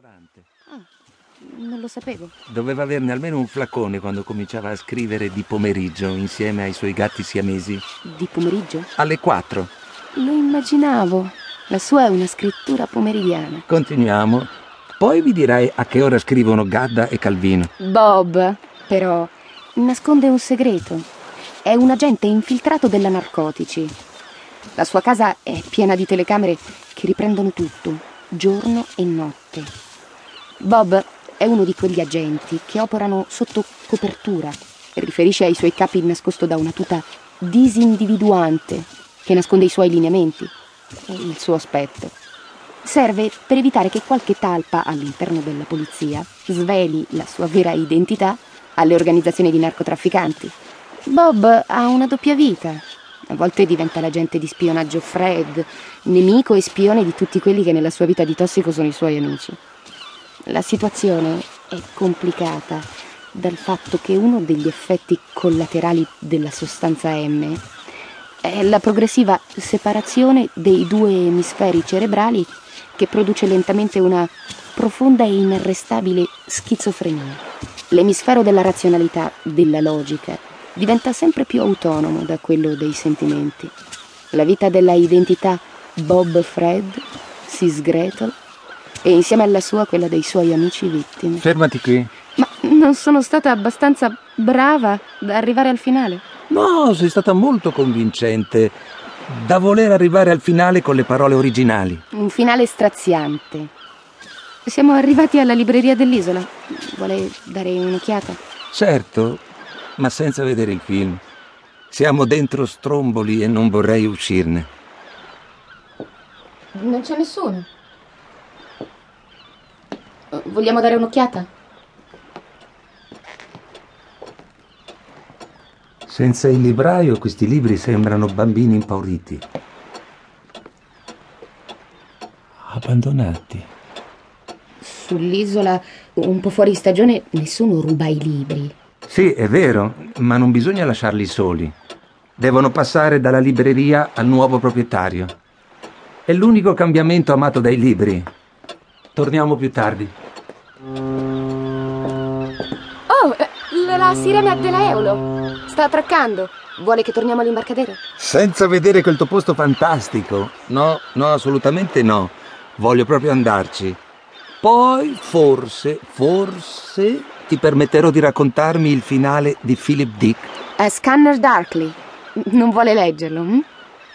Morante. Ah, non lo sapevo. Doveva averne almeno un flacone quando cominciava a scrivere di pomeriggio insieme ai suoi gatti siamesi. Di pomeriggio? Alle 4. Lo immaginavo. La sua è una scrittura pomeridiana. Continuiamo. Poi vi direi a che ora scrivono Gadda e Calvino. Bob, però, nasconde un segreto. È un agente infiltrato della narcotici. La sua casa è piena di telecamere che riprendono tutto, giorno e notte. Bob è uno di quegli agenti che operano sotto copertura riferisce ai suoi capi nascosto da una tuta disindividuante che nasconde i suoi lineamenti e il suo aspetto. Serve per evitare che qualche talpa all'interno della polizia sveli la sua vera identità alle organizzazioni di narcotrafficanti. Bob ha una doppia vita. A volte diventa l'agente di spionaggio Fred, nemico e spione di tutti quelli che nella sua vita di tossico sono i suoi amici. La situazione è complicata dal fatto che uno degli effetti collaterali della sostanza M è la progressiva separazione dei due emisferi cerebrali che produce lentamente una profonda e inarrestabile schizofrenia. L'emisfero della razionalità, della logica, diventa sempre più autonomo da quello dei sentimenti. La vita della identità Bob Fred si sgretola e insieme alla sua quella dei suoi amici vittime. Fermati qui. Ma non sono stata abbastanza brava da arrivare al finale? No, sei stata molto convincente. Da voler arrivare al finale con le parole originali. Un finale straziante. Siamo arrivati alla libreria dell'isola. Vuole dare un'occhiata? Certo, ma senza vedere il film. Siamo dentro stromboli e non vorrei uscirne. Non c'è nessuno. Vogliamo dare un'occhiata? Senza il libraio questi libri sembrano bambini impauriti. Abbandonati. Sull'isola, un po' fuori stagione, nessuno ruba i libri. Sì, è vero, ma non bisogna lasciarli soli. Devono passare dalla libreria al nuovo proprietario. È l'unico cambiamento amato dai libri. Torniamo più tardi. Oh, eh, la sirena della Eolo. Sta attraccando. Vuole che torniamo all'imbarcadero? Senza vedere quel tuo posto fantastico. No, no, assolutamente no. Voglio proprio andarci. Poi, forse, forse ti permetterò di raccontarmi il finale di Philip Dick. A Scanner Darkly. Non vuole leggerlo? Hm?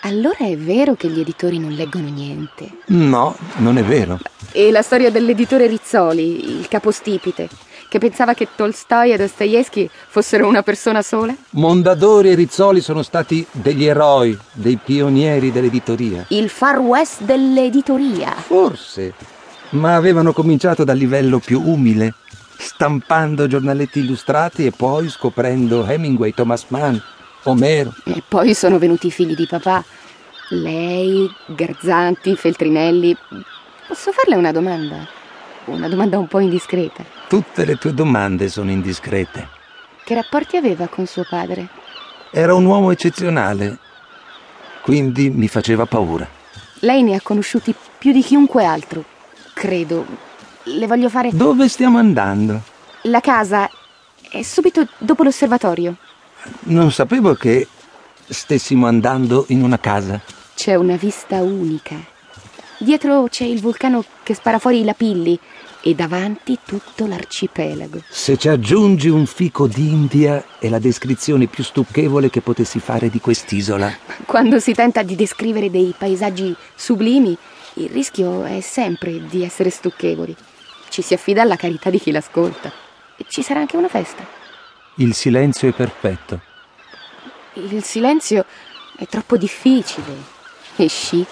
Allora è vero che gli editori non leggono niente. No, non è vero. E la storia dell'editore Rizzoli, il capostipite, che pensava che Tolstoi e Dostoevsky fossero una persona sola? Mondadori e Rizzoli sono stati degli eroi, dei pionieri dell'editoria. Il Far West dell'editoria. Forse, ma avevano cominciato dal livello più umile, stampando giornaletti illustrati e poi scoprendo Hemingway, Thomas Mann, Omero. E poi sono venuti i figli di papà. Lei, Garzanti, Feltrinelli. Posso farle una domanda? Una domanda un po' indiscreta. Tutte le tue domande sono indiscrete. Che rapporti aveva con suo padre? Era un uomo eccezionale, quindi mi faceva paura. Lei ne ha conosciuti più di chiunque altro, credo. Le voglio fare... Dove stiamo andando? La casa è subito dopo l'osservatorio. Non sapevo che stessimo andando in una casa. C'è una vista unica. Dietro c'è il vulcano che spara fuori i lapilli e davanti tutto l'arcipelago. Se ci aggiungi un fico d'India è la descrizione più stucchevole che potessi fare di quest'isola. Quando si tenta di descrivere dei paesaggi sublimi, il rischio è sempre di essere stucchevoli. Ci si affida alla carità di chi l'ascolta. E ci sarà anche una festa. Il silenzio è perfetto. Il silenzio è troppo difficile e chic,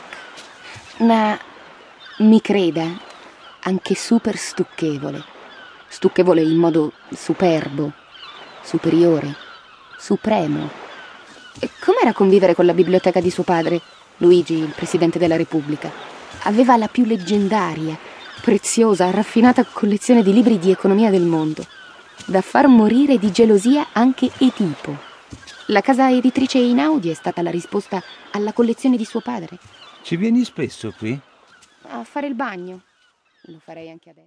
ma mi creda, anche super stucchevole. Stucchevole in modo superbo, superiore, supremo. E com'era convivere con la biblioteca di suo padre, Luigi, il presidente della Repubblica? Aveva la più leggendaria, preziosa, raffinata collezione di libri di economia del mondo, da far morire di gelosia anche Edipo. La casa editrice Inaudi è stata la risposta alla collezione di suo padre. Ci vieni spesso qui? A fare il bagno. Lo farei anche adesso.